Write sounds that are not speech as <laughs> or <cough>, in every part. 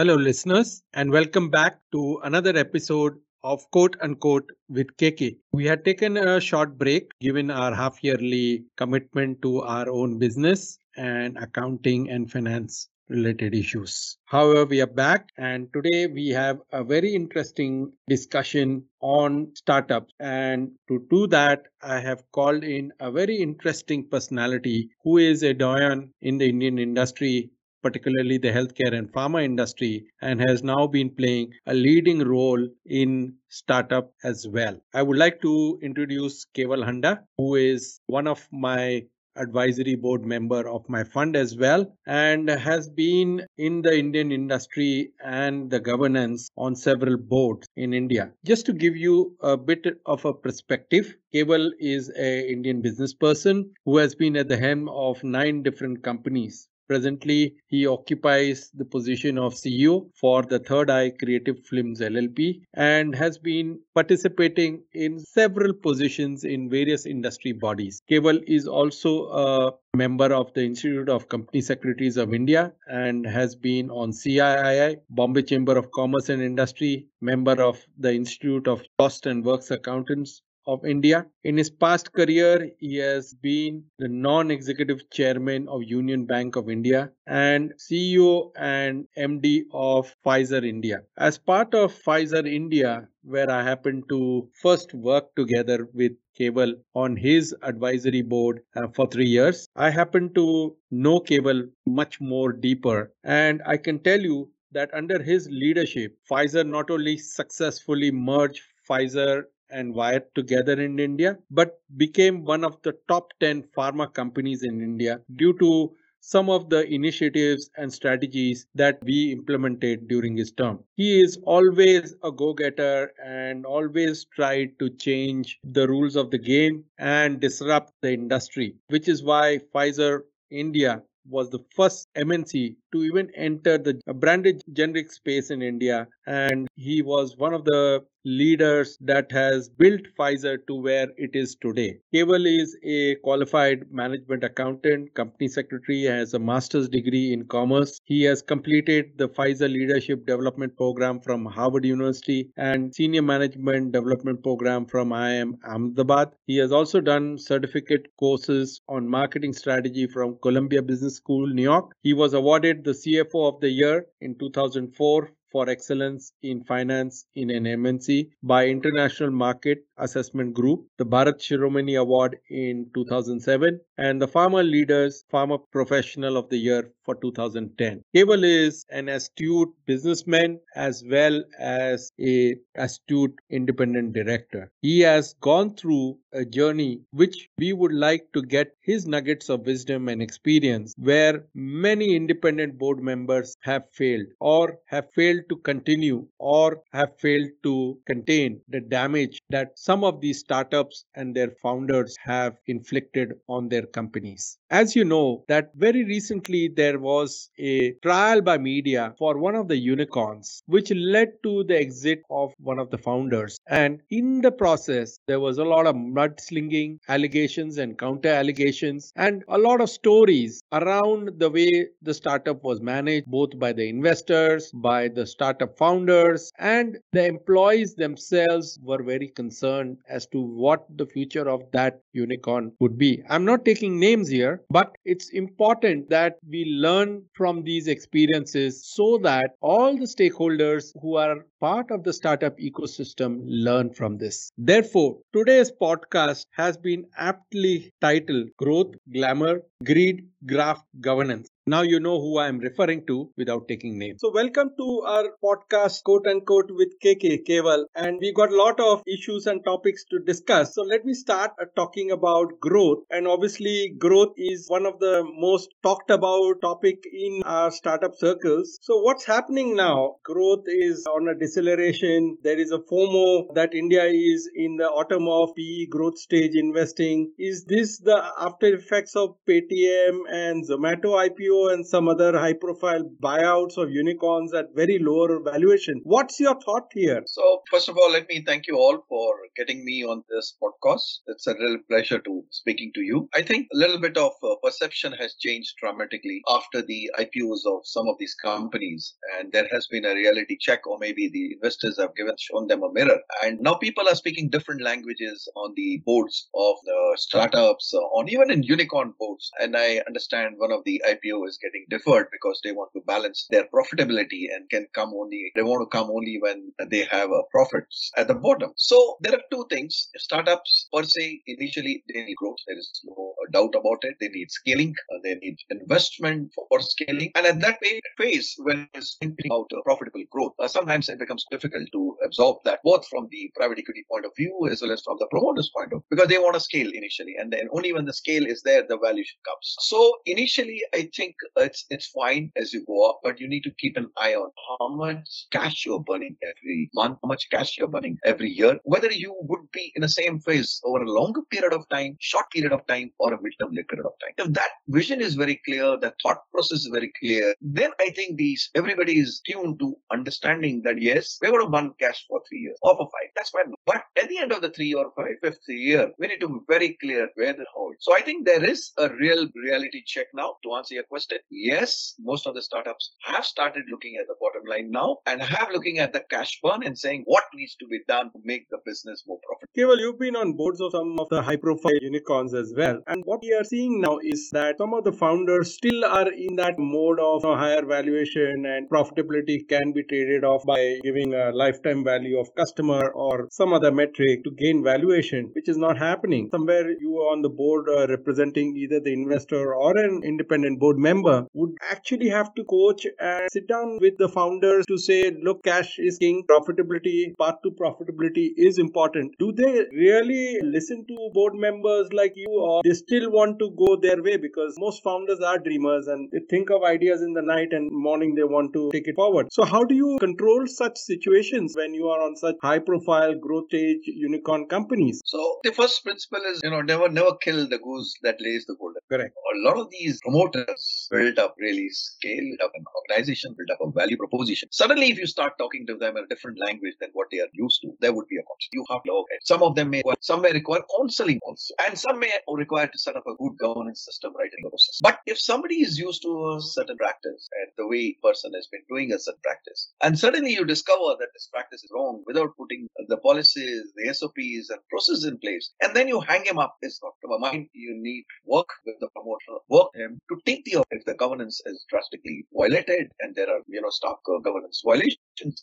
Hello, listeners, and welcome back to another episode of Quote Unquote with KK. We had taken a short break given our half yearly commitment to our own business and accounting and finance related issues. However, we are back and today we have a very interesting discussion on startups. And to do that, I have called in a very interesting personality who is a doyen in the Indian industry particularly the healthcare and pharma industry, and has now been playing a leading role in startup as well. I would like to introduce Kewal Handa, who is one of my advisory board member of my fund as well and has been in the Indian industry and the governance on several boards in India. Just to give you a bit of a perspective, Kewal is a Indian business person who has been at the helm of nine different companies Presently, he occupies the position of CEO for the Third Eye Creative Films LLP and has been participating in several positions in various industry bodies. Kewal is also a member of the Institute of Company Secretaries of India and has been on CII, Bombay Chamber of Commerce and Industry, member of the Institute of Cost and Works Accountants, of India. In his past career, he has been the non executive chairman of Union Bank of India and CEO and MD of Pfizer India. As part of Pfizer India, where I happened to first work together with Kewal on his advisory board uh, for three years. I happened to know Kewal much more deeper, and I can tell you that under his leadership, Pfizer not only successfully merged Pfizer and Wyeth together in India, but became one of the top 10 pharma companies in India due to some of the initiatives and strategies that we implemented during his term. He is always a go getter and always tried to change the rules of the game and disrupt the industry, which is why Pfizer India was the first MNC to even enter the branded generic space in India. And he was one of the leaders that has built Pfizer to where it is today. Kewal is a qualified management accountant, company secretary, has a master's degree in commerce. He has completed the Pfizer Leadership Development Program from Harvard University and Senior Management Development Program from IIM Ahmedabad. He has also done certificate courses on marketing strategy from Columbia Business School, New York. He was awarded the CFO of the Year in 2004 for excellence in finance in an MNC by International Market Assessment Group, the Bharat Shiromani Award in 2007, and the Pharma Leaders Pharma Professional of the Year for 2010. Kewal is an astute businessman as well as a astute independent director. He has gone through a journey which we would like to get his nuggets of wisdom and experience where many independent board members have failed or have failed to continue or have failed to contain the damage that some of these startups and their founders have inflicted on their companies. As you know that very recently there was a trial by media for one of the unicorns which led to the exit of one of the founders. And in the process there was a lot of mudslinging allegations and counter allegations and a lot of stories around the way the startup was managed both by the investors by the startup founders and the employees themselves were very concerned as to what the future of that unicorn would be. I'm not taking names here but it's important that we learn from these experiences so that all the stakeholders who are part of the startup ecosystem learn from this. Therefore, today's podcast has been aptly titled Growth, Glamour, Greed, Graft, Governance. Now you know who I am referring to without taking names. So welcome to our podcast, quote unquote, with KK Kewal. And we got a lot of issues and topics to discuss. So let me start uh, talking about growth. And obviously, growth is one of the most talked about topic in our startup circles. So what's happening now? Growth is on a deceleration. There is a FOMO that India is in the autumn of PE growth stage investing. Is this the after effects of Paytm and Zomato IPO? IPO and some other high profile buyouts of unicorns at very lower valuation. What's your thought here? So, first of all, let me thank you all for getting me on this podcast. It's a real pleasure to speaking to you. I think a little bit of uh, perception has changed dramatically after the IPOs of some of these companies, and there has been a reality check, or maybe the investors have given shown them a mirror, and now people are speaking different languages on the boards of the startups, uh, on even in unicorn boards. And I understand one of the IPO is getting deferred because they want to balance their profitability and can come only they want to come only when they have a profits at the bottom. So there are two things. Startups per se initially they growth. There is no doubt about it. They need scaling. Uh, they need investment for scaling. And at that phase, when it's thinking about uh, profitable growth, uh, sometimes it becomes difficult to absorb that both from the private equity point of view as well as from the promoter's point of view because they want to scale initially, and then only when the scale is there, the valuation comes. So initially, I think it's it's fine as you go up, but you need to keep an eye on how much cash you're burning every month, how much cash you're burning every year, whether you would be in the same phase over a longer period of time, short period of time, or a midterm period of time. If that vision is very clear, the thought process is very clear, then I think these everybody is tuned to understanding that yes, we're going to burn cash for three years or for five. That's fine. But at the end of the three or five, fifth year, we need to be very clear where the hold. So I think there is a real reality check now to answer your question. Yes, most of the startups have started looking at the bottom line now and have looking at the cash burn and saying what needs to be done to make the business more profitable. Okay, well, you've been on boards of some of the high profile unicorns as well. And what we are seeing now is that some of the founders still are in that mode of a higher valuation and profitability can be traded off by giving a lifetime value of customer or some other metric to gain valuation, which is not happening. Somewhere you on the board uh, representing either the investor or an independent board member would actually have to coach and sit down with the founders to say, look, cash is king, profitability, path to profitability is important. Do they really listen to board members like you or they still want to go their way because most founders are dreamers and they think of ideas in the night and morning they want to take it forward. So how do you control such situations when you are on such high profile growth stage unicorn companies? So the first principle is, you know, never never kill the goose that lays the golden. Correct. A lot of these promoters built up really scaled up an organization, built up a value proposition. Suddenly if you start talking to them in a different language than what they are used to, there would be a conflict. You have to look some of them may some may require counseling also. And some may require to set up a good governance system right in the process. But if somebody is used to a certain practice and the way person has been doing a certain practice, and suddenly you discover that this practice is wrong without putting the policies, the SOPs, and processes in place, and then you hang him up, it's not to my mind. You need work with the promoter, work him to take the if the governance is drastically violated and there are you know stock uh, governance violations,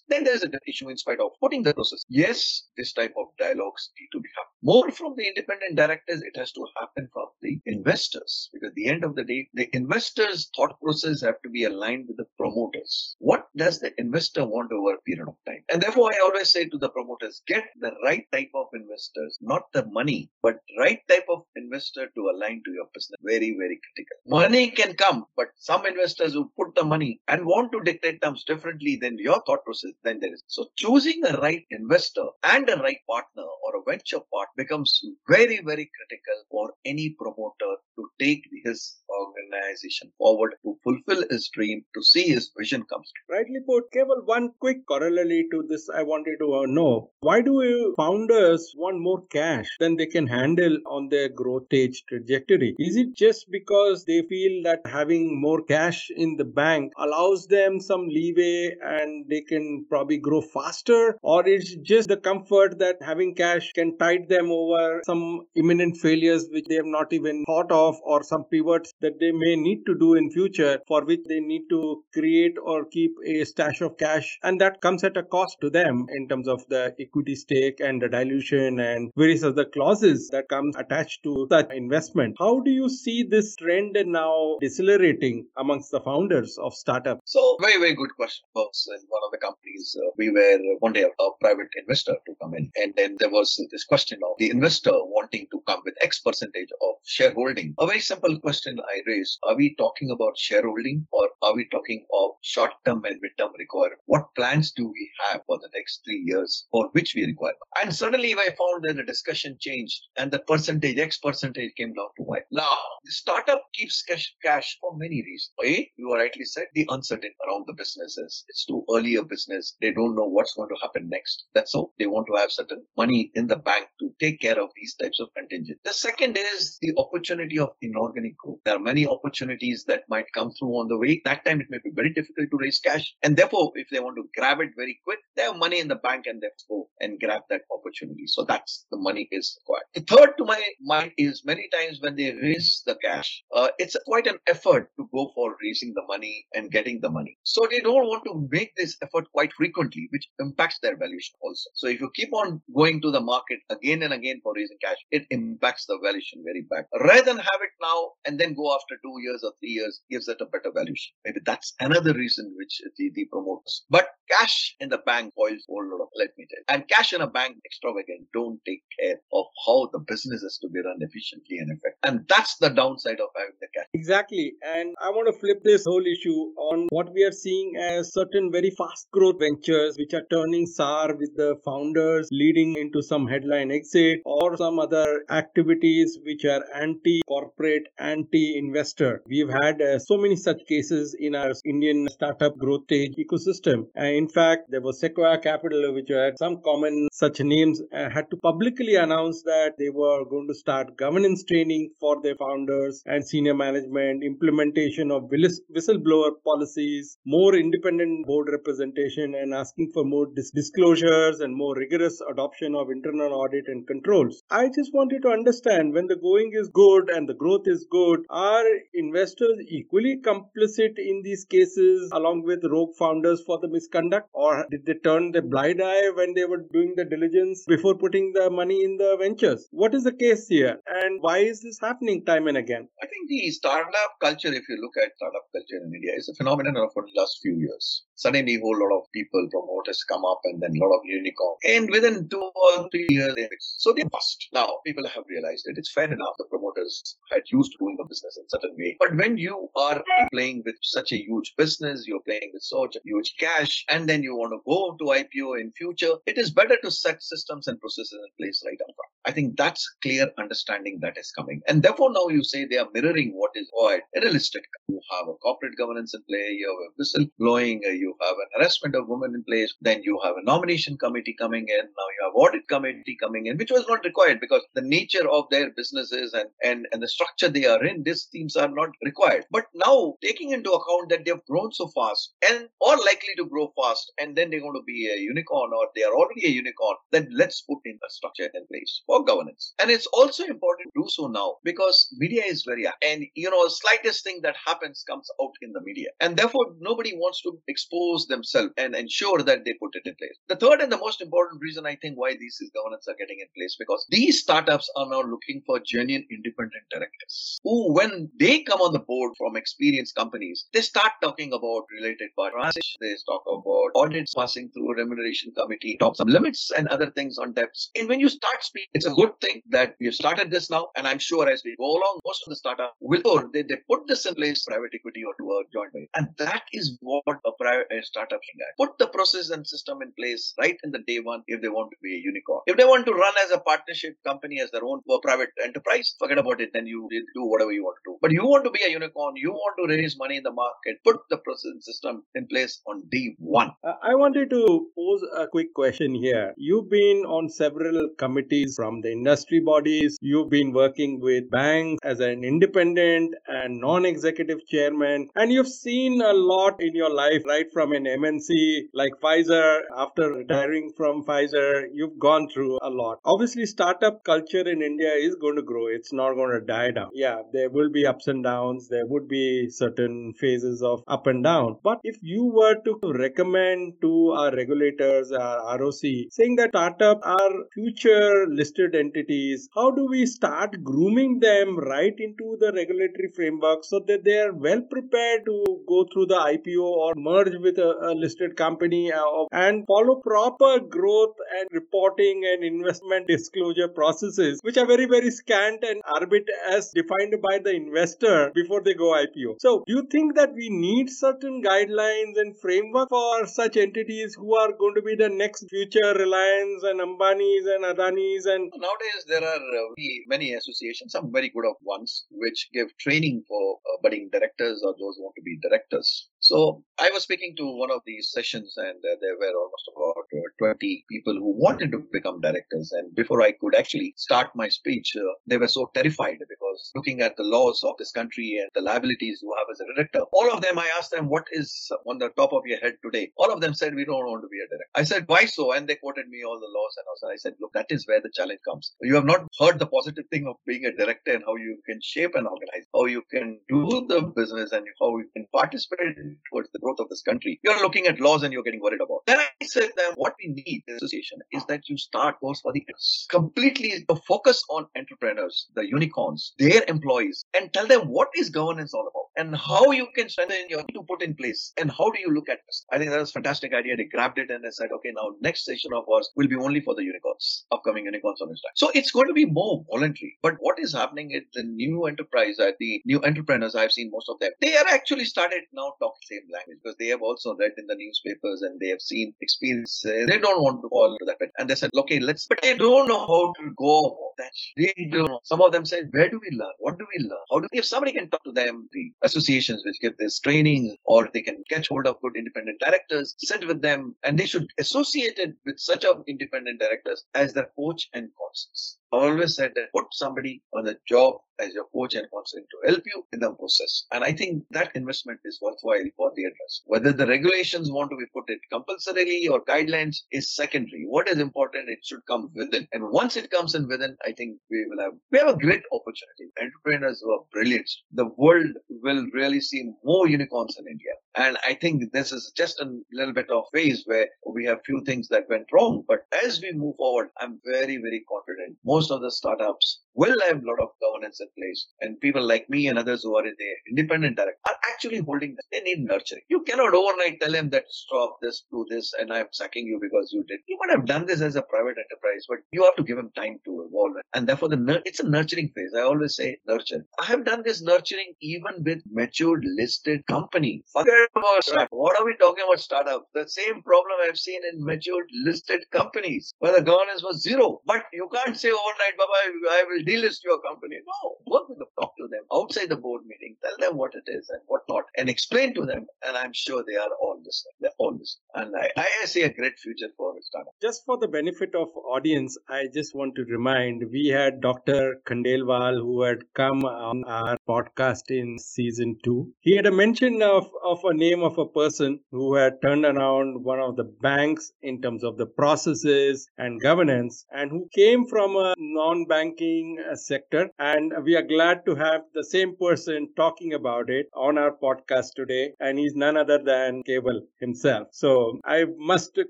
then there is an issue in spite of putting the process. Yes, this type of dialogues need to be happening. More from the independent directors, it has to happen from the investors because at the end of the day, the investors' thought process have to be aligned with the promoters. What does the investor want over a period of time? And therefore, I always say to the promoters, get the right type of investors, not the money, but right type of investor to align to your business. Very, very critical. Money can come, but some investors who put the money and want to dictate terms differently than your thought process, then there is. So choosing a right investor and a right partner or a venture part becomes very, very critical for any promoter to take his organization forward to fulfill his dream, to see his vision comes true. Rightly put, Kewal, one quick corollary to this I wanted to uh, know. Why do founders want more cash than they can handle on their growth stage trajectory? Is it just because they feel that having more cash in the bank allows them some leeway and they can probably grow faster? Or is it just the comfort that having cash can tide them over some imminent failures which they have not even thought of or some pivots that they may need to do in future for which they need to create or keep a stash of cash and that comes at a cost to them in terms of the equity stake and the dilution and various other clauses that come attached to such investment how do you see this trend now decelerating amongst the founders of startups so very very good question folks in one of the companies uh, we were one day a private investor to come in and then there was this question of the investor wanting to come with x percentage of shareholding a very simple question i raised are we talking about shareholding or are we talking of short term and mid term requirement what plans do we have for the next three years for which we require. And suddenly I found that the discussion changed and the percentage, X percentage came down to Y. Now, the startup keeps cash, cash for many reasons. A, you rightly said, the uncertainty around the businesses. It's too early a business. They don't know what's going to happen next. That's all. They want to have certain money in the bank to take care of these types of contingent. The second is the opportunity of inorganic growth. There are many opportunities that might come through on the way. That time it may be very difficult to raise cash. And therefore, if they want to grab it very quick, they have money in the bank and they go and grab that opportunity. So that's the money is required. The third to my mind is many times when they raise the cash, uh, it's quite an effort to go for raising the money and getting the money. So they don't want to make this effort quite frequently, which impacts their valuation also. So if you keep on going to the market again and again for raising cash, it impacts the valuation very bad. Rather than have it now and then go after two years or three years, gives it a better valuation. Maybe that's another reason which the, the promoters. But cash in the bank boils a whole lot of, let me tell you. And cash in a bank extravagant don't take care of how the business is to be run efficiently and effectively. And that's the downside of having the cash. Exactly. And I want to flip this whole issue on what we are seeing as certain very fast growth ventures which are turning sour with the founders leading into some headline exit or some other activities which are anti corporate, anti investor. We've had uh, so many such cases in our Indian startup growth stage ecosystem. And in fact, there was Sequoia Capital, which had some common such names, uh, had to publicly announce that they were going to start governance training for their founders and senior management, implementation of whistleblower policies, more independent board representation, and asking for more dis- disclosures and more rigorous adoption of internal audit and controls. I just wanted to understand when the going is good and the growth is good, are investors equally complicit in these cases along with rogue founders for the misconduct, or did they turn the blind eye when they were doing the diligence before putting the money in the ventures? What is the case here, and why is this happening time and again? I think the startup culture, if you look at startup culture in India, is a phenomenon of the last few years. Suddenly, a whole lot of people, promoters come up, and then a lot of unicorn, and within two or three years, they so they bust. Now, people have realized that it's fair enough. The promoters had used to doing a business in certain way, but when you are playing with such a huge business, you're playing with such a huge cash, and then you want to go to IPO in future, it is better to set systems and processes in place right up front. I think that's clear understanding that is coming. And therefore now you say they are mirroring what is required realistic. You have a corporate governance in play, you have a whistleblowing, uh, you have an harassment of women in place, then you have a nomination committee coming in, now you have audit committee coming in, which was not required because the nature of their businesses and, and, and the structure they are in, these teams are not required. But now taking into account that they've grown so fast and are likely to grow fast and then they're going to be a unicorn or they are already a unicorn, then let's put in a structure in place for governance. And it's also important to do so now because media is very and you know slightest thing that happens comes out in the media. And therefore nobody wants to expose themselves and ensure that they put it in place. The third and the most important reason I think why these governance are getting in place because these startups are now looking for genuine independent directors who when they come on the board from experienced companies, they start talking about related parties. They talk about audits passing through a remuneration committee, talk some limits and other things on debts. And when you start speaking, it's a good thing that have started this now. And I'm sure as we go along, most of the startup will, or they, they put this in place, private equity or to a joint venture. And that is what a private a startup have. Put the process and system in place right in the day one if they want to be a unicorn. If they want to run as a partnership company as their own private enterprise, forget about it. Then you do whatever you want to do. But you want to be a unicorn, you want to raise money in the market, put the process and system in place on day one. Uh, I wanted to pose a quick question here. You've been on several committees from the industry bodies. You've been working with banks as an independent and non-executive chairman, and you've seen a lot in your life, right from an MNC like Pfizer. After retiring from Pfizer, you've gone through a lot. Obviously, startup culture in India is going to grow. It's not going to die down. Yeah, there will be ups and downs. There would be certain phases of up and down. But if you were to recommend to our regulators, our ROC, saying that startup are future listed entities, how do we start grooming them right into the regulatory framework so that they are well prepared to go through the IPO or merge with a, a listed company uh, and follow proper growth and reporting and investment disclosure processes, which are very, very scant and arbit as defined by the investor before they go IPO. So, do you think that we need certain guidelines and framework for such entities who are going to be the next future Reliance and Ambani's and Adani's and nowadays there are uh, many associations, some very good ones, which give training for uh, budding directors or those who want to be directors. So I was speaking to one of these sessions, and uh, there were almost about uh, 20 people who wanted to become directors. And before I could actually start my speech, uh, they were so terrified because looking at the laws of this country and the liabilities you have as a director, all of them, I asked them, What is on the top of your head today? All of them said, We don't want to be a director. I said, Why so? And they quoted me all the laws. And also I said, Look, that is where the challenge comes. You have not heard the positive thing of being a director and how you can shape and organize, how you can do the business and how you can participate towards the growth of this country. You're looking at laws and you're getting worried about. Then I said that what we need in association is that you start course for the completely focus on entrepreneurs, the unicorns, their employees, and tell them what is governance all about and how you can strengthen your to put in place and how do you look at this. I think that was a fantastic idea. They grabbed it and they said, okay, now next session of ours will be only for the unicorns, upcoming unicorns on time. So it's going to be more voluntary. But what is happening is the new enterprise, uh, the new entrepreneurs, I've seen most of them, they are actually started now talking same language because they have also read in the newspapers and they have seen experience. Uh, they don't want to fall into that bit. And they said, okay, let's, but they don't know how to go that. They don't know. Some of them said, where do we learn? What do we learn? How do, if somebody can talk to them, the associations which give this training, or they can catch hold of good independent directors, sit with them, and they should associate it with such of independent directors as their coach and courses. Always said that put somebody on the job as your coach and counselor to help you in the process. And I think that investment is worthwhile for the address. Whether the regulations want to be put it compulsorily or guidelines is secondary. What is important, it should come within. And once it comes in within, I think we will have we have a great opportunity. Entrepreneurs who are brilliant. The world will really see more unicorns in India. And I think this is just a little bit of phase where we have few things that went wrong. But as we move forward, I'm very, very confident. Most of the startups will have a lot of governance in place. And people like me and others who are in the independent direct are actually holding. They need nurturing. You cannot overnight tell them that stop this, do this, and I'm sucking you because you did. You might have done this as a private enterprise, but you have to give them time to evolve. And therefore, the it's a nurturing phase. I always say nurture. I have done this nurturing even with matured listed company. Forget about startup. What are we talking about startup? The same problem I've seen in matured listed companies where the governance was zero. But you can't say overnight, Baba, I will delist your company. No, work with them, talk to them outside the board meeting, tell them what it is and what not, and explain to them. And I'm sure they are all listening. They're all listening. And I, I see a great future for startup. Just for the benefit of audience, I just want to remind we had Dr. Khandelwal who had come on our podcast in season two. He had a mention of, of a name of a person who had turned around one of the banks in terms of the processes and governance and who came from a non-banking uh, sector. And we are glad to have the same person talking about it on our podcast today. And he's none other than Kewal himself. So I must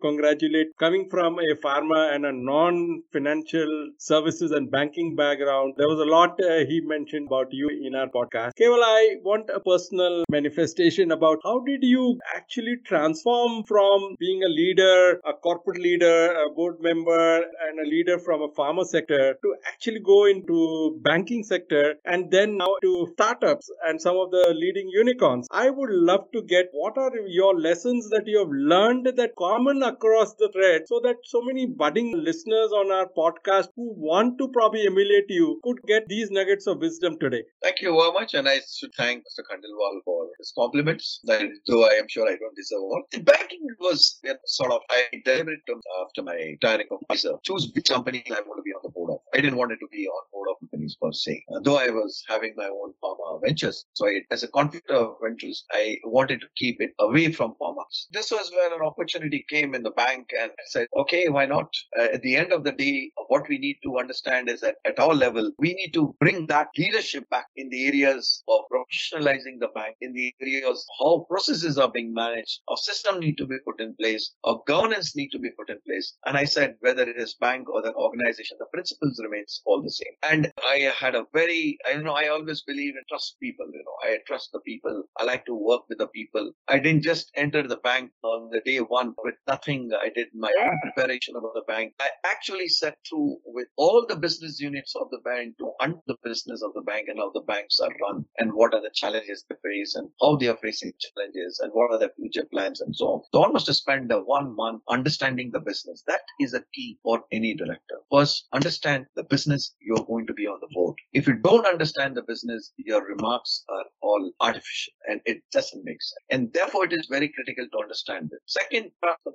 congratulate coming from a pharma and a non-financial services and banking background. There was a lot uh, he mentioned about you in our podcast. Kewal, I want a personal manifestation about how did you actually transform from being a leader, a corporate leader, a board member, and a leader from a pharma sector to actually go into banking sector and then now to startups and some of the leading unicorns. I would love to get what are your lessons that you have learned that common across the thread so that so many budding listeners on our podcast who want to probably emulate you could get these nuggets of wisdom today. Thank you very much. And I should thank Mr. Khandelwal for his compliments, though I am sure I don't deserve all. The banking was sort of, I deliberate after my retiring from Pfizer, choose which company I want to be on. I didn't want it to be on board of per se, though I was having my own pharma ventures. So I, as a conflict of interest, I wanted to keep it away from pharma. This was where an opportunity came in the bank and I said, okay, why not? Uh, at the end of the day, what we need to understand is that at our level, we need to bring that leadership back in the areas of professionalizing the bank, in the areas how processes are being managed, our system need to be put in place, our governance need to be put in place. And I said, whether it is bank or the organization, the principles remains all the same. And I I had a very, I know, I always believe in trust people. You know, I trust the people. I like to work with the people. I didn't just enter the bank on the day one with nothing. I did my preparation about the bank. I actually sat through with all the business units of the bank to understand the business of the bank and how the banks are run and what are the challenges they face and how they are facing challenges and what are their future plans and so on. So almost to spend the one month understanding the business. That is a key for any director. First, understand the business you're going to be on the board. If you don't understand the business, your remarks are all artificial and it doesn't make sense. And therefore, it is very critical to understand it. Second,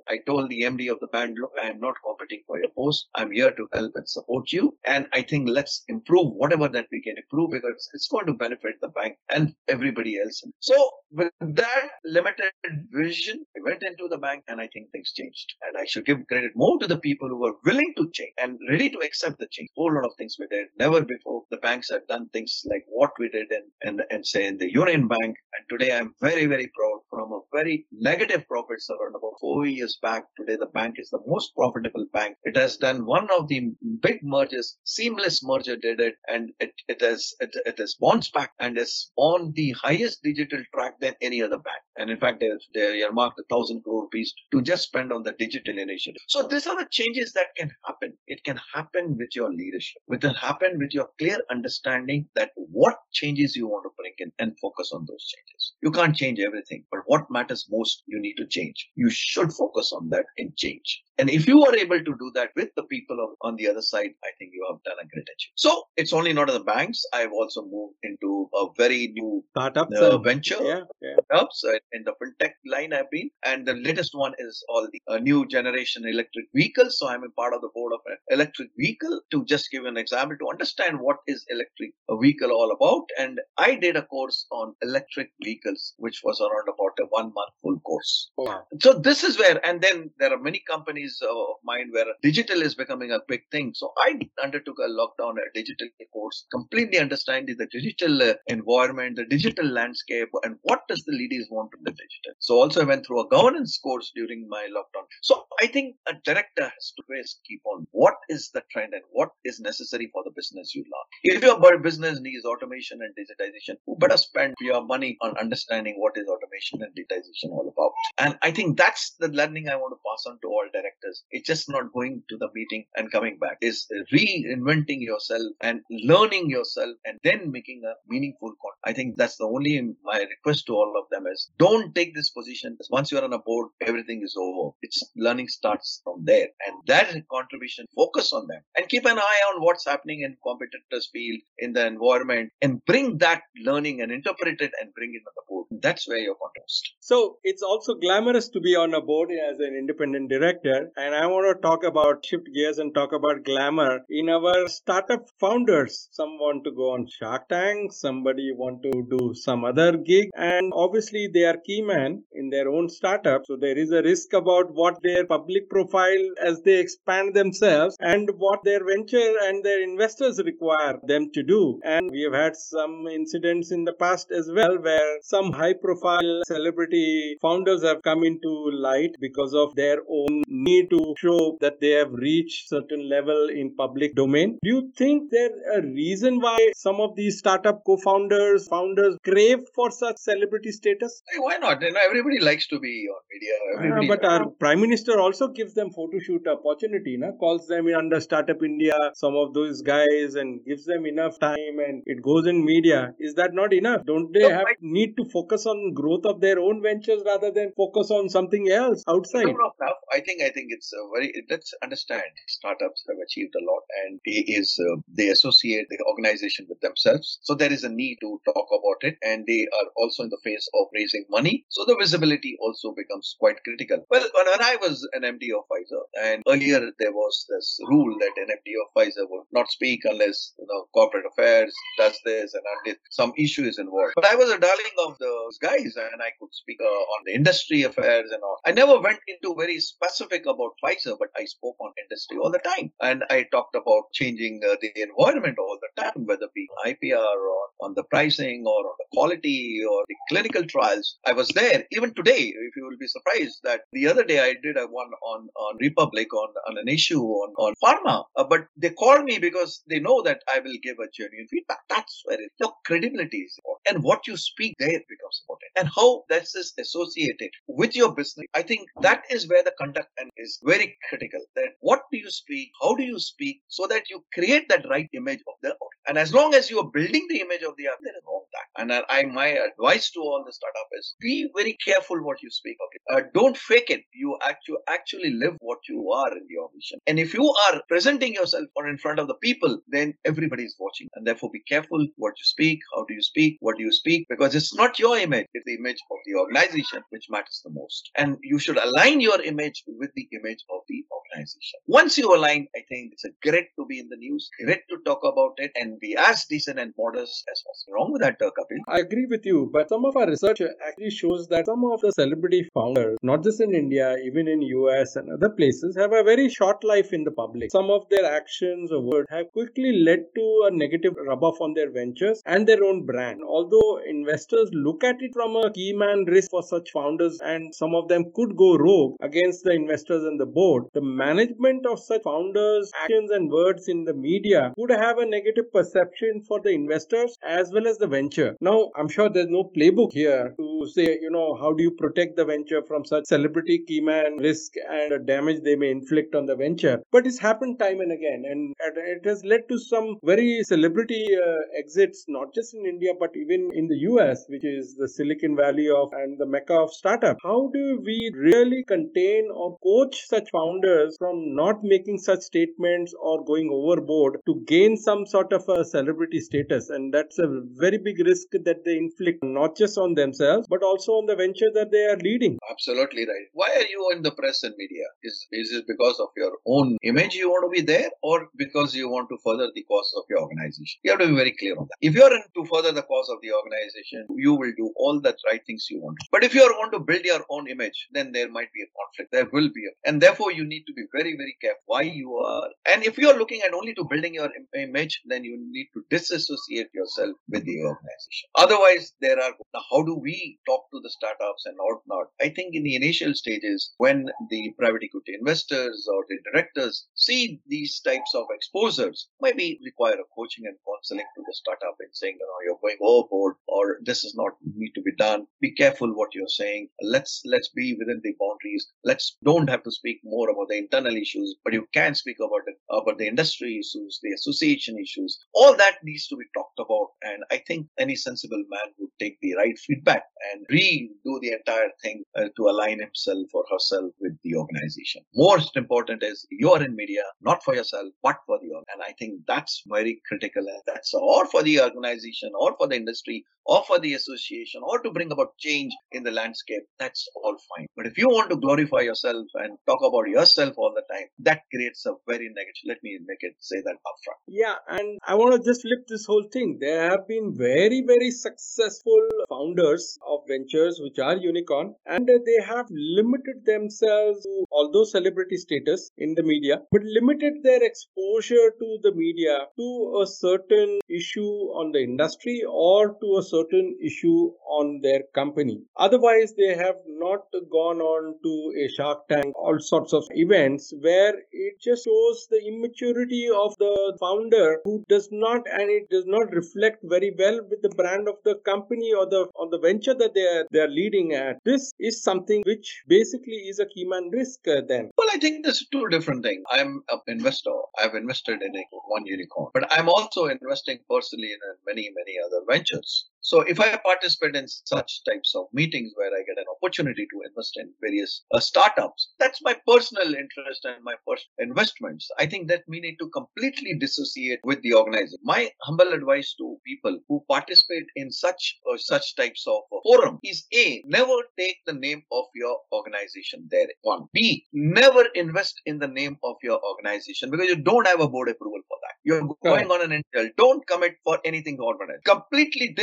I told the MD of the band, look, I am not competing for your post. I'm here to help and support you. And I think let's improve whatever that we can improve because it's going to benefit the bank and everybody else. So with that limited vision, I went into the bank and I think things changed. And I should give credit more to the people who were willing to change and ready to accept the change. A whole lot of things were there Never before the banks have done things like what we did in, in, in say in the Union Bank. And today I'm very, very proud from a very negative profits around about four years back. Today the bank is the most profitable bank. It has done one of the big mergers, seamless merger did it, and it, it has it, it has bounced back and is on the highest digital track than any other bank. And in fact, they, they earmarked a thousand crore rupees to just spend on the digital initiative. So these are the changes that can happen. It can happen with your leadership. It can happen with your clear understanding that what changes you want to bring in and focus on those changes. You can't change everything, but what matters most, you need to change. You should focus on that and change. And if you are able to do that with the people on the other side, I think you have done a great achievement. So it's only not in the banks. I've also moved into a very new startup uh, venture. Yeah, yeah. Startups uh, in the fintech line I've been. And the latest one is all the uh, new generation electric vehicles. So I'm a part of the board of an electric vehicle to just give an example to understand what is electric vehicle all about. And I did a course on electric vehicles, which was around about a one month full course. Wow. So this is where, and then there are many companies of mine where digital is becoming a big thing. So I undertook a lockdown, a digital course, completely understanding the digital uh, environment, the digital landscape, and what does the leaders want from the digital. So also I went through a governance course during my lockdown. So I think a director has to always keep on what is the trend and what is necessary for the business you love. If your business needs automation and digitization, you better spend your money on understanding what is automation and digitization all about. And I think that's the learning I want to pass on to all directors It's just not going to the meeting and coming back. It's reinventing yourself and learning yourself and then making a meaningful content. I think that's the only my request to all of them is don't take this position. Once you're on a board, everything is over. It's learning starts from there. And that contribution, focus on them and keep an eye on what's happening in competitors field, in the environment and bring that learning and interpret it and bring it on the board. That's where you're contest. So it's also glamorous to be on a board as an independent director and I want to talk about shift gears and talk about glamour in our startup founders. Some want to go on Shark Tank, somebody want to do some other gig, and obviously they are key man in their own startup. So there is a risk about what their public profile as they expand themselves and what their venture and their investors require them to do. And we have had some incidents in the past as well where some high profile celebrity founders have come into light because of their own need need to show that they have reached certain level in public domain. Do you think there's a reason why some of these startup co-founders, founders crave for such celebrity status? Hey, why not? You know, everybody likes to be on media. Everybody uh, but our prime minister also gives them photo shoot opportunity, na? calls them in under Startup India, some of those guys, and gives them enough time, and it goes in media. Is that not enough? Don't they no, have I, need to focus on growth of their own ventures rather than focus on something else outside? No, no, I think I think think it's a very let's understand startups have achieved a lot and they is uh, they associate the organization with themselves. So there is a need to talk about it and they are also in the phase of raising money. So the visibility also becomes quite critical. Well when, when i was an md of pfizer and earlier there was this rule that an md of pfizer would not speak unless you know corporate affairs does this and unless some issue is involved. But i was a darling of those guys and i could speak uh, on the industry affairs and all. I never went into very specific about Pfizer, but I spoke on industry all the time. And I talked about changing uh, the environment all the time, whether it be IPR or on the pricing or on the quality or the clinical trials. I was there. Even today, if you will be surprised that the other day I did a one on, on Republic on, on an issue on, on pharma, uh, but they call me because they know that I will give a genuine feedback. That's where it, your credibility is important. And what you speak there becomes important. And how this is associated with your business. I think that is where the conduct is very critical. That what do you speak? How do you speak? So that you create that right image of the audience. And as long as you are building the image of the other, there is no that. And I, my advice to all the startup is be very careful what you speak. Okay, uh, don't fake it. You actually actually live what you are in your vision. And if you are presenting yourself or in front of the people, then everybody is watching. And therefore, be careful what you speak. How do you speak? What do you speak? Because it's not your image; it's the image of the organization which matters the most. And you should align your image with the image of the organization. Once you align, I think it's a great to be in the news, great to talk about it, and be as decent and modest as possible. Wrong with that, uh, Kapil? I agree with you, but some of our research actually shows that some of the celebrity founders, not just in India, even in US and other places, have a very short life in the public. Some of their actions or words have quickly led to a negative rub off on their ventures and their own brand. Although investors look at it from a key man risk for such founders, and some of them could go rogue against the investors and the board, the management of such founders' actions and words in the media would have a negative perception for the investors as well as the venture. Now, I'm sure there's no playbook here to say, you know, how do you protect the venture from such celebrity key man risk and damage they may inflict on the venture. But it's happened time and again, and it has led to some very celebrity uh, exits, not just in India, but even in the US, which is the Silicon Valley of and the mecca of startup. How do we really contain or coach such founders from not making such statements or going overboard to gain some sort of a celebrity status? And that's a very big risk that they inflict not just on themselves but also on the venture that they are leading. Absolutely right. Why are you in the press and media? Is is it because of your own image you want to be there, or because you want to further the cause of your organization? You have to be very clear on that. If you are in to further the cause of the organization, you will do all the right things you want. But if you are want to build your own image, then there might be a conflict. There will be, a, and therefore you need to be very very careful why you are. And if you are looking at only to building your image, then you need to disassociate yourself with the organization. Otherwise, there are now how do we talk to the startups and whatnot? I think in the initial stages, when the private equity investors or the directors see these types of exposures, maybe require a coaching and counseling to the startup and saying, you know, you're going overboard or this is not need to be done. Be careful what you're saying. Let's let's be within the boundaries. Let's don't have to speak more about the internal issues, but you can speak about the about the industry issues, the association issues. All that needs to be talked about. And I think any sensible man would take the right feedback and redo the entire thing uh, to align himself or herself with the organization. Most important is you're in media, not for yourself, but for the org. And I think that's very critical. And that's or for the organization or for the industry or for the association or to bring about change in the landscape. That's all fine. But if you want to glorify yourself and talk about yourself all the time, that creates a very negative. Let me make it say that upfront. Yeah. And I want to just flip this whole thing. There have been very, very successful founders of ventures which are unicorn and they have limited themselves to although celebrity status in the media but limited their exposure to the media to a certain issue on the industry or to a certain issue on their company otherwise they have not gone on to a shark tank all sorts of events where it just shows the immaturity of the founder who does not and it does not reflect very well with the brand of the company or the on the venture that they are they are leading at. This is something which basically is a key man risk uh, then. Well, I think there's two different things. I'm an investor. I've invested in a, one unicorn, but I'm also investing personally in many many other ventures. So if I participate in such types of meetings where I get an opportunity to invest in various uh, startups, that's my personal interest and my first investments. I think that we need to completely dissociate with the organization. My humble advice to people who participate in such uh, such types of uh, forum is A, never take the name of your organization there. One. B, never invest in the name of your organization because you don't have a board approval for that. You're going on an intel. Don't commit for anything government. Completely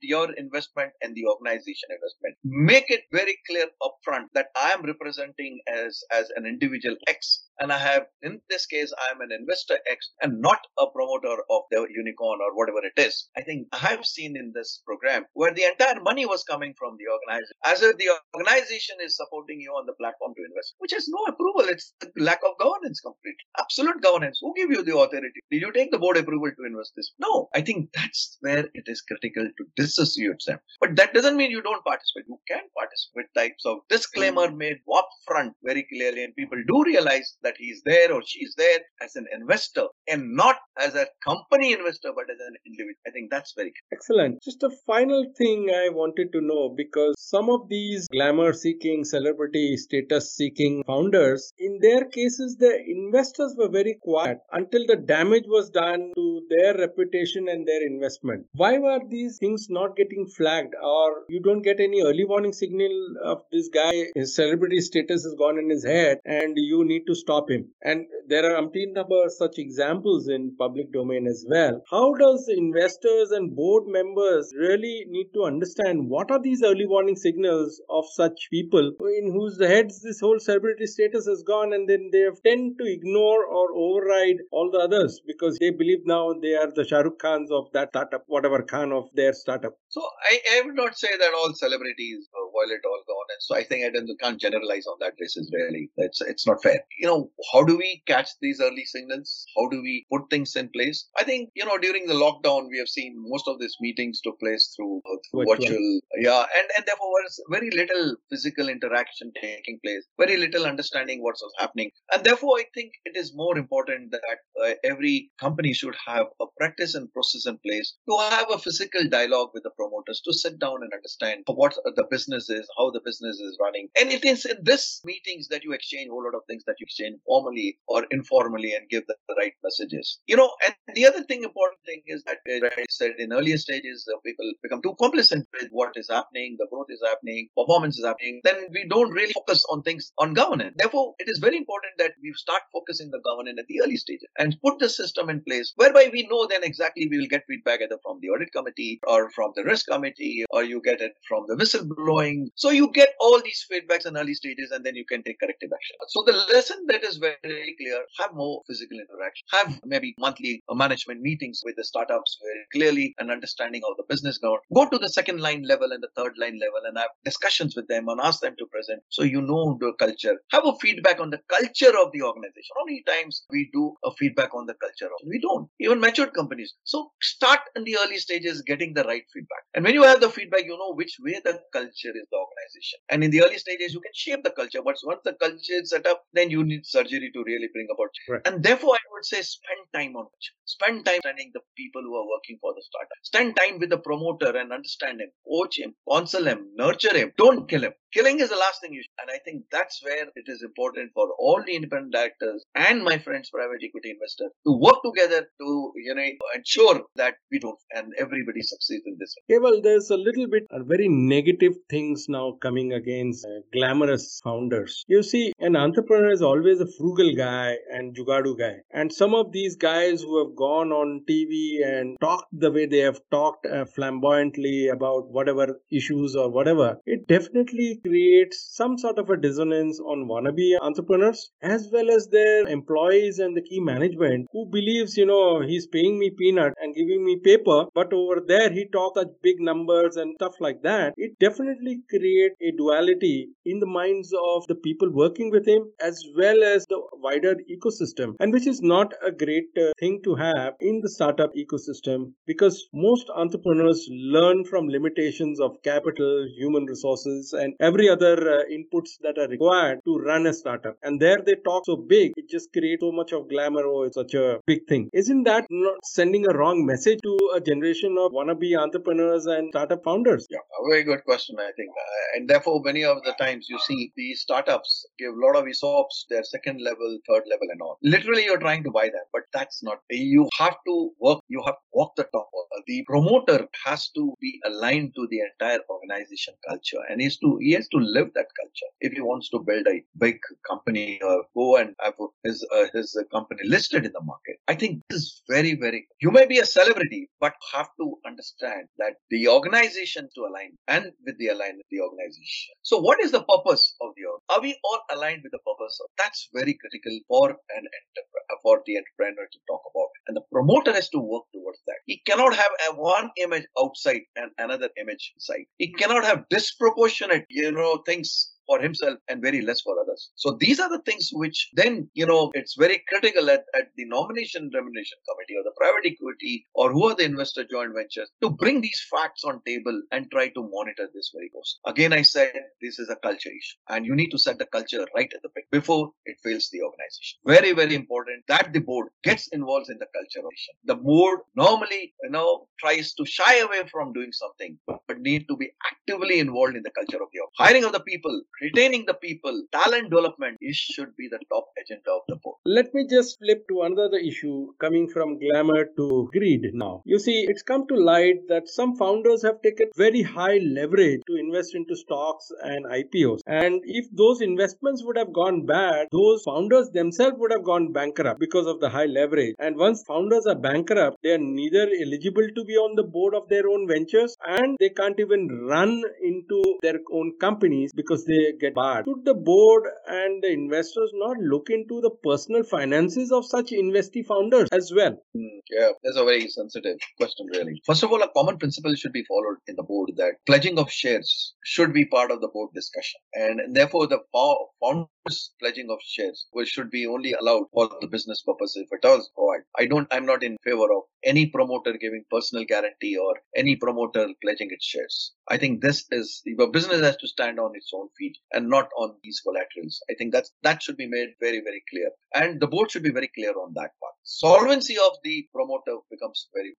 your investment and the organization investment. Make it very clear upfront that I am representing as as an individual X and I have, in this case, I am an investor X and not a promoter of the unicorn or whatever it is. I think I have seen in this program where the entire money was coming from the organization, as if the organization is supporting you on the platform to invest, which has no approval. It's lack of governance completely. Absolute governance. Who gave you the authority? Did you take the board approval to invest this? No. I think that's where it is critical to disassociate them. But that doesn't mean you don't participate. You can participate. Types of disclaimer made upfront very clearly, and people do realize that he's there or she's there as an investor and not as a company investor, but as an individual. I think that's very excellent. Just a final thing I wanted to know because some of these glamour seeking, celebrity status seeking founders, in their cases, the investors were very quiet until the damage was done to their reputation and their investment. Why were these things not getting flagged, or you don't get any early warning signal of this guy, his celebrity status has gone in his head, and you need to stop him? And there are umpteen number such examples in public domain as well. How does investors and board members really need to understand what are these early warning signals of such people in whose heads this whole celebrity status has gone, and then they tend to ignore or override all the others because they believe now they are the Shah Rukh Khans of that startup, whatever Khan of their startup. So I, I would not say that all celebrities uh, violate all governance. So I think I can't generalize on that basis. Really, it's it's not fair. You know, how do we catch these early signals? How do we put things in place? I think you know during the lockdown we have seen most of these meetings took place through, uh, through virtual. Yeah, and and therefore was very little physical interaction taking place, very little understanding what was happening, and therefore I think it is more important that uh, every company should have a practice and process in place to have a physical dialogue with the promoters to sit down and understand what the business is, how the business is running. And it is in this meetings that you exchange a whole lot of things that you exchange formally or informally and give the, right messages. You know, and the other thing, important thing is that I said in earlier stages, people become too complacent with what is happening, the growth is happening, performance is happening, then we don't really focus on things on governance. Therefore, it is very important that we start focusing the governance at the early stages and put the system in place whereby we know then exactly we will get feedback either from the audit committee or from the risk committee or you get it from the whistleblowing. So you get all these feedbacks in early stages and then you can take corrective action. So the lesson that is very clear, have more physical interaction, have maybe monthly management meetings with the startups very clearly and understanding of the business goes. Go to the second line level and the third line level and have discussions with them and ask them to present so you know the culture. Have a feedback on the culture of the organization. How many times we do a feedback on the culture? We don't. Even matured companies. So start in the early stages getting the right feedback. And when you have the feedback, you know which way the culture is the organization. And in the early stages, you can shape the culture. But once the culture is set up, then you need surgery to really bring about change. Right. And therefore, I would say spend time on it. Spend time understanding the people who are working for the startup. Spend time with the promoter and understand him, coach him, counsel him, nurture him. Don't kill him. Killing is the last thing you should. And I think that's where it is important for all the independent directors and my friends, private equity investors, to work together to, you know, ensure that we don't and everybody succeeds in this. Okay, well, there's a little bit uh, very negative things now coming against uh, glamorous founders. You see, an entrepreneur is always frugal guy and jugadu guy. And some of these guys who have gone on TV and talked the way they have talked uh, flamboyantly about whatever issues or whatever, it definitely creates some sort of a dissonance on wannabe entrepreneurs as well as their employees and the key management who believes, you know, he's paying me peanut and giving me paper, but over there he talks such big numbers and stuff like that. It definitely creates a duality in the minds of the people working with him as well as the wider ecosystem, and which is not a great uh, thing to have in the startup ecosystem because most entrepreneurs learn from limitations of capital, human resources, and every other uh, inputs that are required to run a startup. And there they talk so big, it just creates so much of glamour. Oh, it's such a big thing. Isn't that not sending a wrong message to a generation of wannabe entrepreneurs and startup founders? Yeah, a very good question, I think. And therefore, many of the times you see these startups give a lot of ESOPs, their second level, third level and all. Literally, you're trying to buy them, but that's not. You have to work. You have to walk the talk. The promoter has to be aligned to the entire organization culture, and he has to he has to live that culture if he wants to build a big company or go and have his uh, his company listed in the market. I think this is very very. You may be a celebrity, but have to understand that the organization to align and with the alignment the organization. So, what is the purpose of the org? Are we all aligned with the purpose? Of, that's very critical for an for the entrepreneur to talk about, and the promoter has to work towards that. He cannot have one image outside and another image inside. He cannot have disproportionate, you know, things for himself and very less for others. So these are the things which then, you know, it's very critical at, at the nomination remuneration committee or the private equity or who are the investor joint ventures to bring these facts on table and try to monitor this very close. Again, I said this is a culture issue and you need to set the culture right at the before it fails the organization. Very, very important that the board gets involved in the culture. The board normally, you know, tries to shy away from doing something, but need to be actively involved in the culture of the. Hiring of the people, retaining the people, talent development should be the top agenda of the board. Let me just flip to another issue coming from glamour to greed now. You see, it's come to light that some founders have taken very high leverage to invest into stocks and IPOs. And if those investments would have gone bad, those founders themselves would have gone bankrupt because of the high leverage. And once founders are bankrupt, they are neither eligible to be on the board of their own ventures and they can't even run into their own companies because they get barred. Should the board and the investors not look into the personal finances of such investee founders as well? Mm, yeah, that's a very sensitive question, really. First of all, a common principle should be followed in the board that pledging of shares should be part of the board discussion, and, and therefore the founders pledging of shares which should be only allowed for the business purpose if it does provide. I don't. I'm not in favor of any promoter giving personal guarantee or any promoter pledging its shares. I think this is the business has to stand on its own feet and not on these collaterals. I think that's that should be made very, very clear. And the board should be very clear on that part. Solvency of the promoter becomes very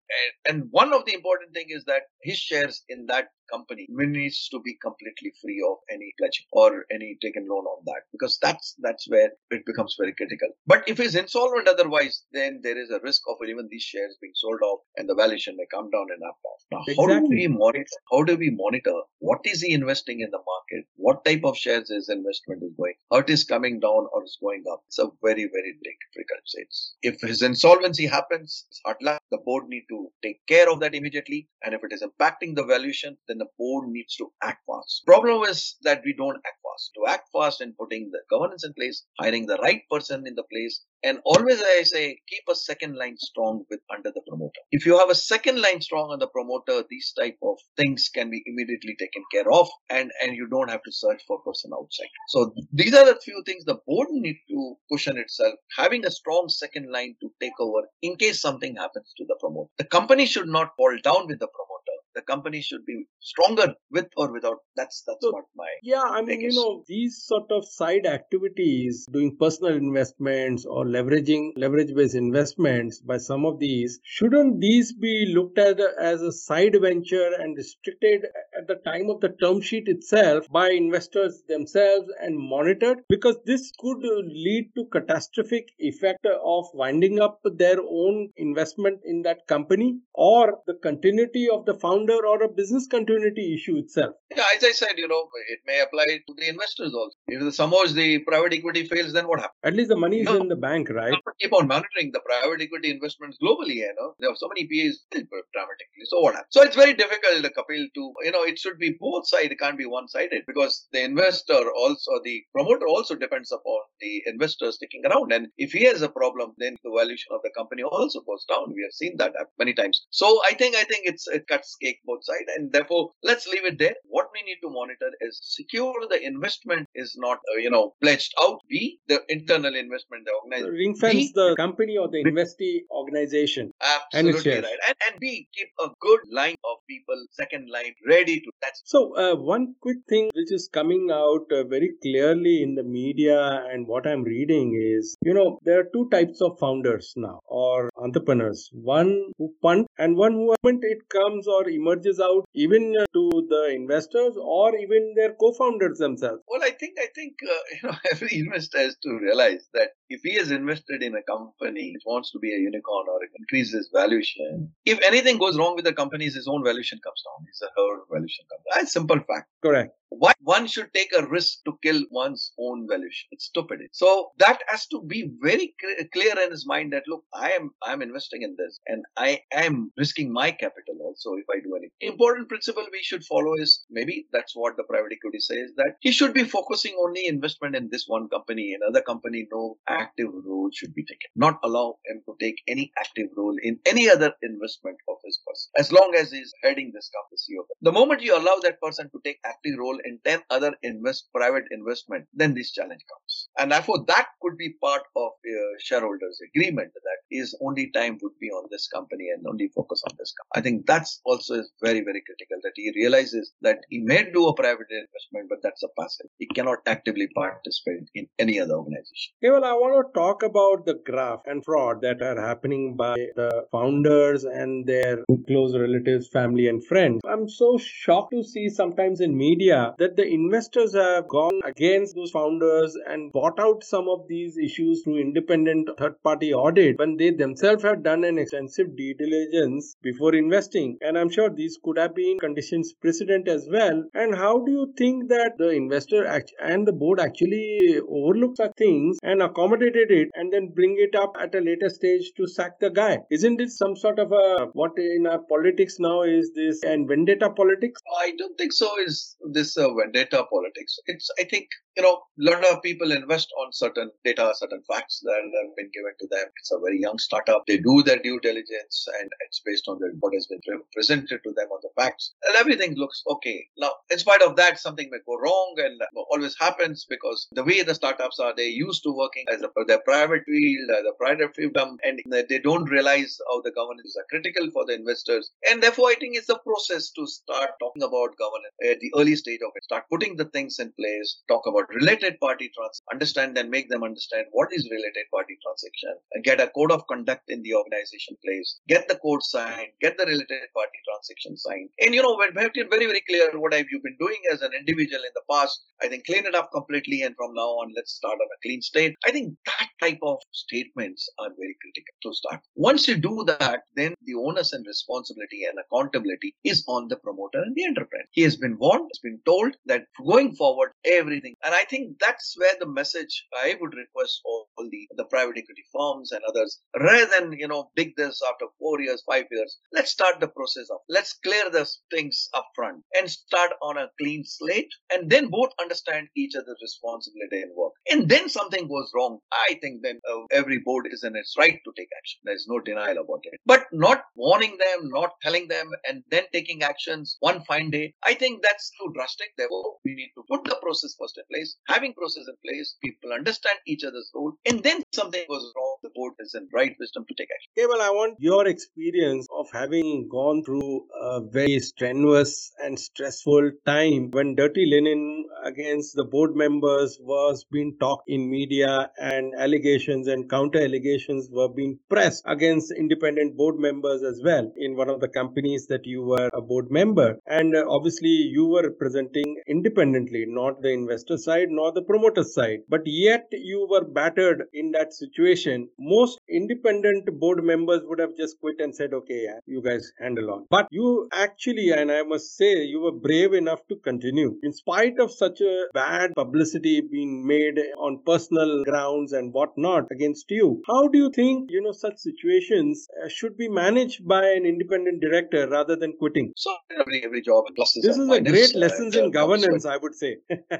and one of the important thing is that his shares in that company needs to be completely free of any pledge or any taken loan on that because that's that's where it becomes very critical. But if he's insolvent otherwise, then there is a risk of even these shares being sold off and the valuation may come down and up. off. Now, exactly. how do we monitor? How do we monitor what is he investing in the market? What type of shares his investment is going? How it is coming down or is going up? It's a very very difficult sense. If his insolvency happens, it's hard luck. The board need to take care of that immediately, and if it is impacting the valuation, then the board needs to act fast. Problem is that we don't act fast. To act fast in putting the governance in place, hiring the right person in the place, and always I say keep a second line strong with under the promoter. If you have a second line strong on the promoter, these type of things can be immediately taken care of, and and you don't have to search for person outside. So these are the few things the board need to cushion itself, having a strong second line to take over in case something happens to the promoter. The company should not fall down with the promoter the company should be stronger with or without. That's that's so, what my yeah. I mean, you know, these sort of side activities, doing personal investments or leveraging leverage-based investments by some of these, shouldn't these be looked at as a side venture and restricted at the time of the term sheet itself by investors themselves and monitored? Because this could lead to catastrophic effect of winding up their own investment in that company or the continuity of the founder founder or a business continuity issue itself. Yeah, as I said, you know, it may apply to the investors also. If the, suppose the private equity fails, then what happens? At least the money is no, in the bank, right? Keep on monitoring the private equity investments globally, you know. There are so many PAs dramatically. So what happens? So it's very difficult, Kapil, to, you know, it should be both sides. It can't be one sided because the investor also, the promoter also depends upon the investor sticking around. And if he has a problem, then the valuation of the company also goes down. We have seen that many times. So I think, I think it's, it cuts cake both sides. And therefore, let's leave it there. What we need to monitor is secure the investment is not, uh, you know, pledged out. B, the internal investment, the organization. Ring fence the company or the investee organization. Absolutely and right. And, and B, keep a good line of people, second line, ready to. That's so. Uh, one quick thing which is coming out uh, very clearly in the media and what I'm reading is, you know, there are two types of founders now or entrepreneurs one who punt and one who it comes or emerges out even to the investors or even their co-founders themselves? Well i think i think uh, <laughs> you know every investor has to realize that if he has invested in a company which wants to be a unicorn or increases valuation if anything goes wrong with the company his own valuation comes down it's a her valuation comes down. That's simple fact. Correct why one should take a risk to kill one's own valuation? It's stupid. So that has to be very clear in his mind that look i am i'm investing in this and i am risking my capital also if i do anything important principle we should follow is maybe that's what the private equity says that he should be focusing only investment in this one company another company no active role should be taken. Not allow him to take any active role in any other investment of his person as long as he's heading this company the moment you allow that person to take active role in 10 other invest private investment, then this challenge comes. And therefore, that could be part of a shareholders agreement that is only time would be on this company and only focus on this company. I think that's also very, very critical that he realizes that he may do a private investment, but that's a passive. He cannot actively participate in any other organization. Okay, well, I want to talk about the graft and fraud that are happening by the founders and their close relatives, family, and friends. I'm so shocked to see sometimes in media that the investors have gone against those founders and bought out some of these issues through independent third party audit when they themselves have done an extensive due diligence before investing. And I'm sure these could have been conditions precedent as well. And how do you think that the investor and the board actually overlooked such things and accommodated it and then bring it up at a later stage to sack the guy? Isn't it some sort of a what in our politics now is this and vendetta politics? I don't think so. Is this uh, vendetta politics? It's I think you know, a lot of people invest on certain data, certain facts that have been given to them. It's a very young startup. They do their due diligence and it's based on what has been presented to them on the facts. And everything looks okay. Now, in spite of that, something may go wrong and always happens because the way the startups are, they're used to working as a their private field, uh, as a private freedom, um, and they don't realize how the governance are critical for the investors. And therefore, I think it's a process to start talking about governance at the early stage of it. Start putting the things in place, talk about about related party trans understand and make them understand what is related party transaction. Get a code of conduct in the organization place. Get the code signed. Get the related party transaction signed. And you know when we have been very very clear what have you been doing as an individual in the past i think clean it up completely and from now on let's start on a clean state. I think that type of statements are very critical to start. Once you do that then the onus and responsibility and accountability is on the promoter and the entrepreneur he has been warned He's been told that going forward everything. And I think that's where the message I would request all the, the private equity firms and others, rather than, you know, dig this after four years, five years, let's start the process of, let's clear the things up front and start on a clean slate and then both understand each other's responsibility and work. And then something goes wrong. I think then uh, every board is in its right to take action. There's no denial about it. But not warning them, not telling them, and then taking actions one fine day, I think that's too drastic. Therefore, we need to put the process first in place, having process in place, people understand each other's role, and then something goes wrong, the board is in right wisdom to take action. Okay, well, I want your experience of having gone through a very strenuous and stressful time when dirty linen against the board members was being talked in media and allegations and counter allegations were being pressed against independent board members as well in one of the companies that you were a board member and uh, obviously you were representing independently not the investor side nor the promoter side. But yet you were battered in that situation. Most independent board members would have just quit and said, okay, yeah, you guys handle on. But you actually, and I must say, you were brave enough to continue. In spite of such a bad publicity being made on personal grounds and whatnot against you, how do you think, you know, such situations uh, should be managed by an independent director rather than quitting? So every, every job pluses This is a great uh, lessons in governance, I would say. <laughs>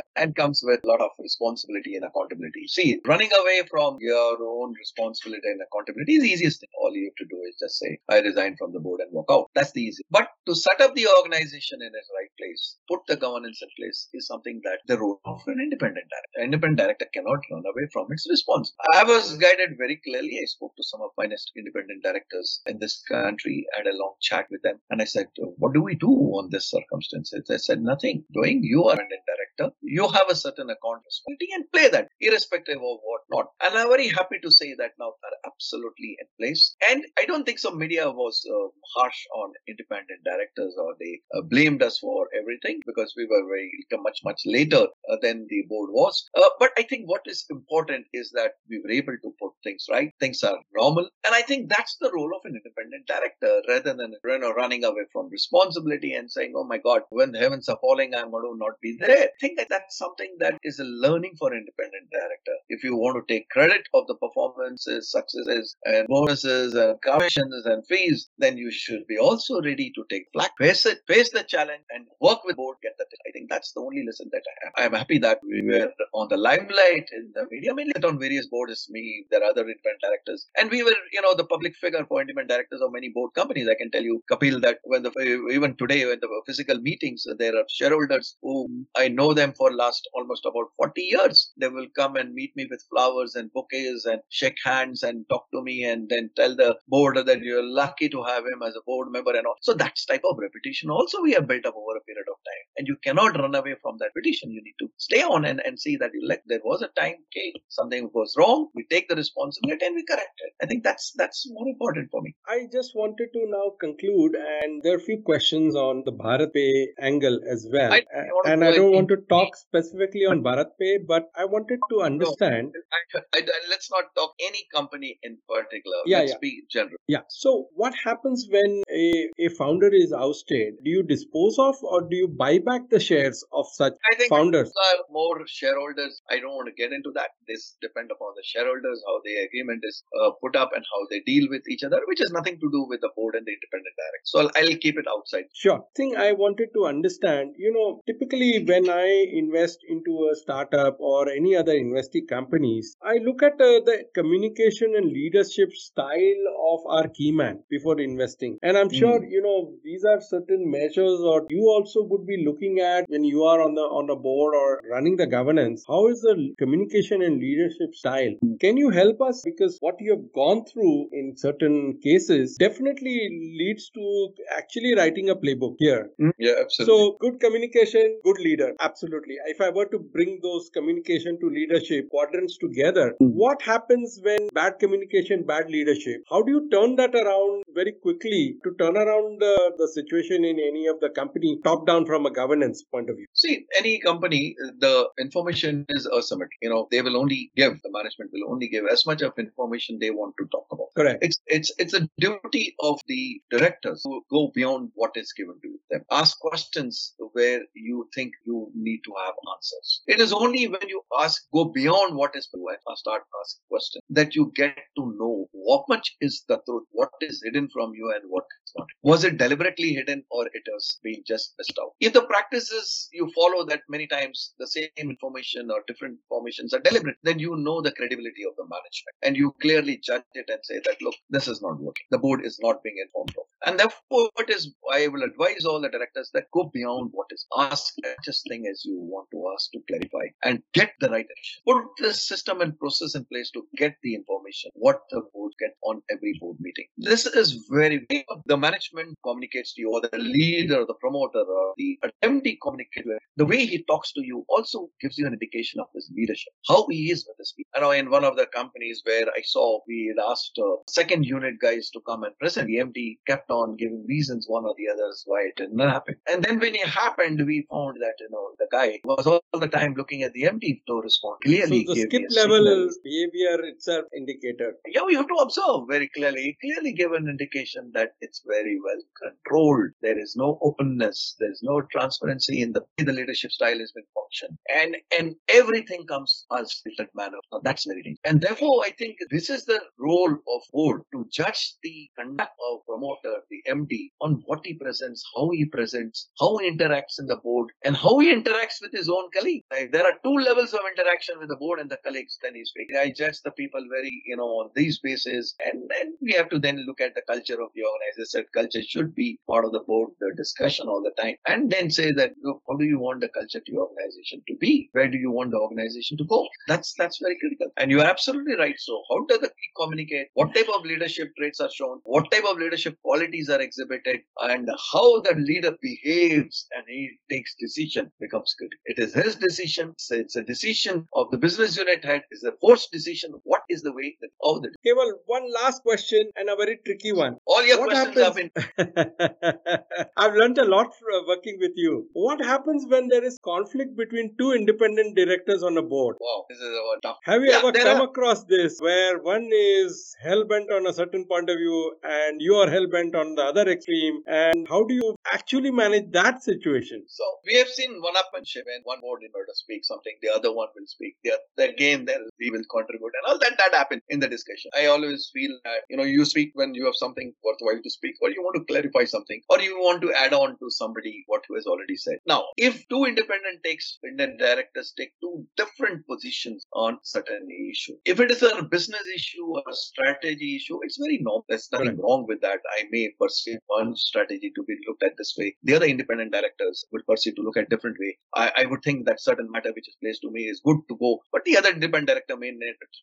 <laughs> and comes with a lot of responsibility and accountability. See, running away from your own responsibility and accountability is the easiest thing. All you have to do is just say, I resign from the board and walk out. That's the easy. But to set up the organization in its right place, put the governance in place is something that the role of an independent director. An independent director cannot run away from its response. I was guided very clearly. I spoke to some of my independent directors in this country, had a long chat with them, and I said, What do we do on this circumstances? They said, Nothing. Doing you are an independent director you have a certain account responsibility and play that irrespective of what not. And I'm very happy happy to say that now are absolutely in place. And I don't think some media was uh, harsh on independent directors or they uh, blamed us for everything because we were very much, much later uh, than the board was. Uh, but I think what is important is that we were able to put things right. Things are normal. And I think that's the role of an independent director rather than you know, running away from responsibility and saying, oh my God, when the heavens are falling, I'm going to not be there. I think that that's something that is a learning for independent director. If you want to take credit of the performances, successes, and bonuses and commissions and fees, then you should be also ready to take flack, face it, face the challenge, and work with board, get that. I think that's the only lesson that I have. I'm happy that we were on the limelight in the media. Mainly on various boards, me, there are other independent directors, and we were, you know, the public figure for independent directors of many board companies. I can tell you, Kapil, that when the even today when the physical meetings, there are shareholders who I know them for last almost about 40 years. They will come and meet me with flowers and bouquets and shake hands and talk to me and then tell the board that you're lucky to have him as a board member and all. So that's type of reputation also we have built up over a period of time. And you cannot run away from that petition. You need to stay on and, and see that like there was a time, okay, something goes wrong, we take the responsibility and we correct it. I think that's that's more important for me. I just wanted to now conclude and there are a few questions on the BharatPe angle as well. I, I and I don't want to talk specifically on Bharat Pay, but I wanted to understand. No, I, let's not talk any company in particular. Yeah, let's yeah. be general. Yeah. So what happens when a, a founder is ousted? Do you dispose of or do you buy back the shares of such I think founders? more shareholders. I don't want to get into that. This depend upon the shareholders, how the agreement is uh, put up and how they deal with each other, which has nothing to do with the board and the independent director. So I'll, I'll keep it outside. Sure. Thing I wanted to understand, you know, typically when I invest into a startup or any other investing companies, I look at uh, the communication and leadership style of our key man before investing. And I'm sure, mm. you know, these are certain measures or you also would be looking at when you are on the on the board or running the governance. How is the communication and leadership style? Mm. Can you help us? Because what you have gone through in certain cases definitely leads to actually writing a playbook here. Mm. Yeah, absolutely. So good communication, good leader. Absolutely. If I were to bring those communication to leadership quadrants together, mm. what happens when bad communication, bad leadership? How do you turn that around very quickly to turn around the, the situation in any of the company top down from a governance point of view? See, any company, the information is asymmetric. You know, they will only give, the management will only give as much of information they want to talk about. Correct. It's, it's, it's a duty of the directors to go beyond what is given to them. Ask questions where you think you need to have answers. It is only when you ask, go beyond what is provided, start asking questions, that you get to know what much is the truth, what is hidden from you and what is not. Was it deliberately hidden or it has been just missed out? If the practices you follow that many times the same information or different informations are deliberate, then you know the credibility of the management and you clearly judge it and say that, look, this is not working. The board is not being informed of. And therefore, it is, I will advise all the directors that go beyond what is asked, just thing as you want to ask to clarify and get the right action. Put the system and process in place to get the information, what the board get on every board meeting. This is very, the management communicates to you or the leader, the promoter, or the MD communicates the way he talks to you also gives you an indication of his leadership, how he is with his people. I know in one of the companies where I saw we had asked uh, second unit guys to come and present, the MD kept on giving reasons, one or the others, why it didn't happen. And then when it happened, we found that, you know, the guy was all the time looking at the MD to respond. Clearly, so the skip level behavior itself indicator. Yeah, you have to observe very clearly. He clearly gave an indication that it's very well controlled. There is no openness. There is no transparency in the, in the leadership style has been functioned. And, and everything comes as filtered manner. Now, that's very dangerous. And therefore, I think this is the role of board to judge the conduct of promoter, the MD, on what he presents, how he presents, how he interacts in the board, and how he interacts with his own colleagues. Like, there are two levels of interaction with the board and the colleagues. Then he's speaking. I judge the people very, you know, on these bases, and then we have to then look at the culture of the organization. Said culture should be part of the board, the discussion all the time, and then say that, look, how do you want the culture to your organization to be? Where do you want the organization to go? That's that's very critical. And you are absolutely right. So, how does the communicate? What type of leadership traits are shown? What type of leadership qualities are exhibited? And how the leader behaves and he takes decision becomes critical. It is his decision. It's a decision of the business unit head. It's a forced decision. What is the way that all the Kewal, one last question and a very tricky one. all your What questions have happens- been <laughs> I've learned a lot from working with you. What happens when there is conflict between two independent directors on a board? wow. This is a tough. Have you Yeah, ever come are- across this where one is hell bent on a certain point of view and you are hell bent on the other extreme? And how do you actually manage that situation? So we have seen one-upmanship when one board member to speak something, the other one will speak. The other, again, then we will contribute, and all that that happens in the discussion. I always feel that you know you speak when you have something worthwhile to speak, or you want to clarify something, or you want to add on to somebody what who has already said. Now, if two independent takes independent directors take two different positions on certain issue, if it is a business issue or a strategy issue, it's very normal. There's nothing wrong with that. I may perceive one strategy to be looked at this way. The other independent directors would perceive to look at different way. I, I would think that certain matter which is placed to me is good to go, but the other independent director may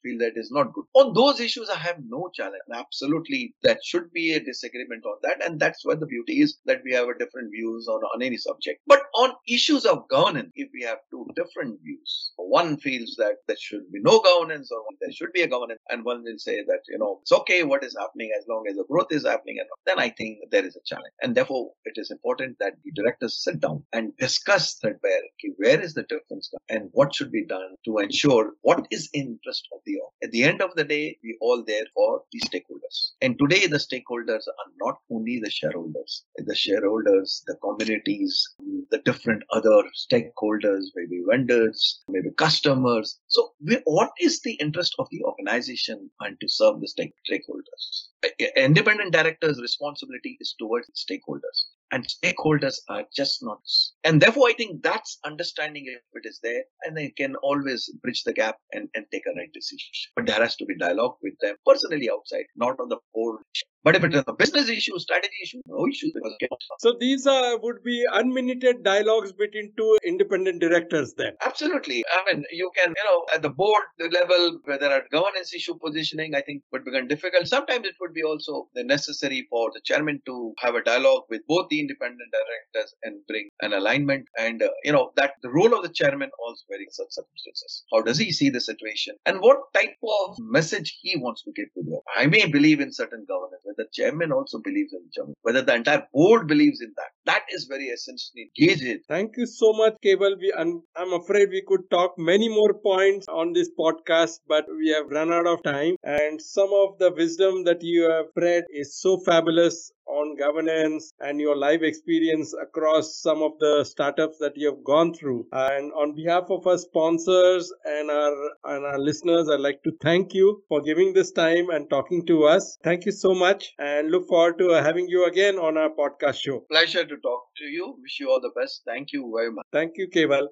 feel that is not good. On those issues, I have no challenge. Absolutely, that should be a disagreement on that, and that's where the beauty is that we have a different views on, on any subject. But on issues of governance, if we have two different views, one feels that there should be no governance or there should be a governance, and one will say that you know it's okay what is happening as long as the growth is happening, and then I think there is a challenge, and therefore it is important that the directors sit down and discuss that where okay, where is the difference and what should be done to ensure what is in interest of the org. The end of the day, we all there for the stakeholders, and today the stakeholders are not only the shareholders, the shareholders, the communities, the different other stakeholders, maybe vendors, maybe customers. So, we, what is the interest of the organization and to serve the stake- stakeholders? Independent directors' responsibility is towards stakeholders, and stakeholders are just not. And therefore, I think that's understanding if it is there, and they can always bridge the gap and, and take a right decision. But there has to be dialogue with them personally outside, not on the board. But if it is a business issue, strategy issue, no because So these are would be unminuted dialogues between two independent directors then. Absolutely. I mean, you can, you know, at the board level, where there are governance issue positioning, I think would become difficult. Sometimes it would be also necessary for the chairman to have a dialogue with both the independent directors and bring an alignment. And, uh, you know, that the role of the chairman also varies in such circumstances. How does he see the situation and what type of message he wants to give to the I may believe in certain governance, the chairman also believes in governance, whether the entire board believes in that. That is very essentially engage. Thank you so much, Kewal. We, I'm, I'm afraid we could talk many more points on this podcast, but we have run out of time. And some of the wisdom that you have spread is so fabulous on governance and your life experience across some of the startups that you have gone through. And on behalf of our sponsors and our and our listeners, I'd like to thank you for giving this time and talking to us. Thank you so much, and look forward to having you again on our podcast show. Pleasure to talk to you. Wish you all the best. Thank you very much. Thank you, Kewal.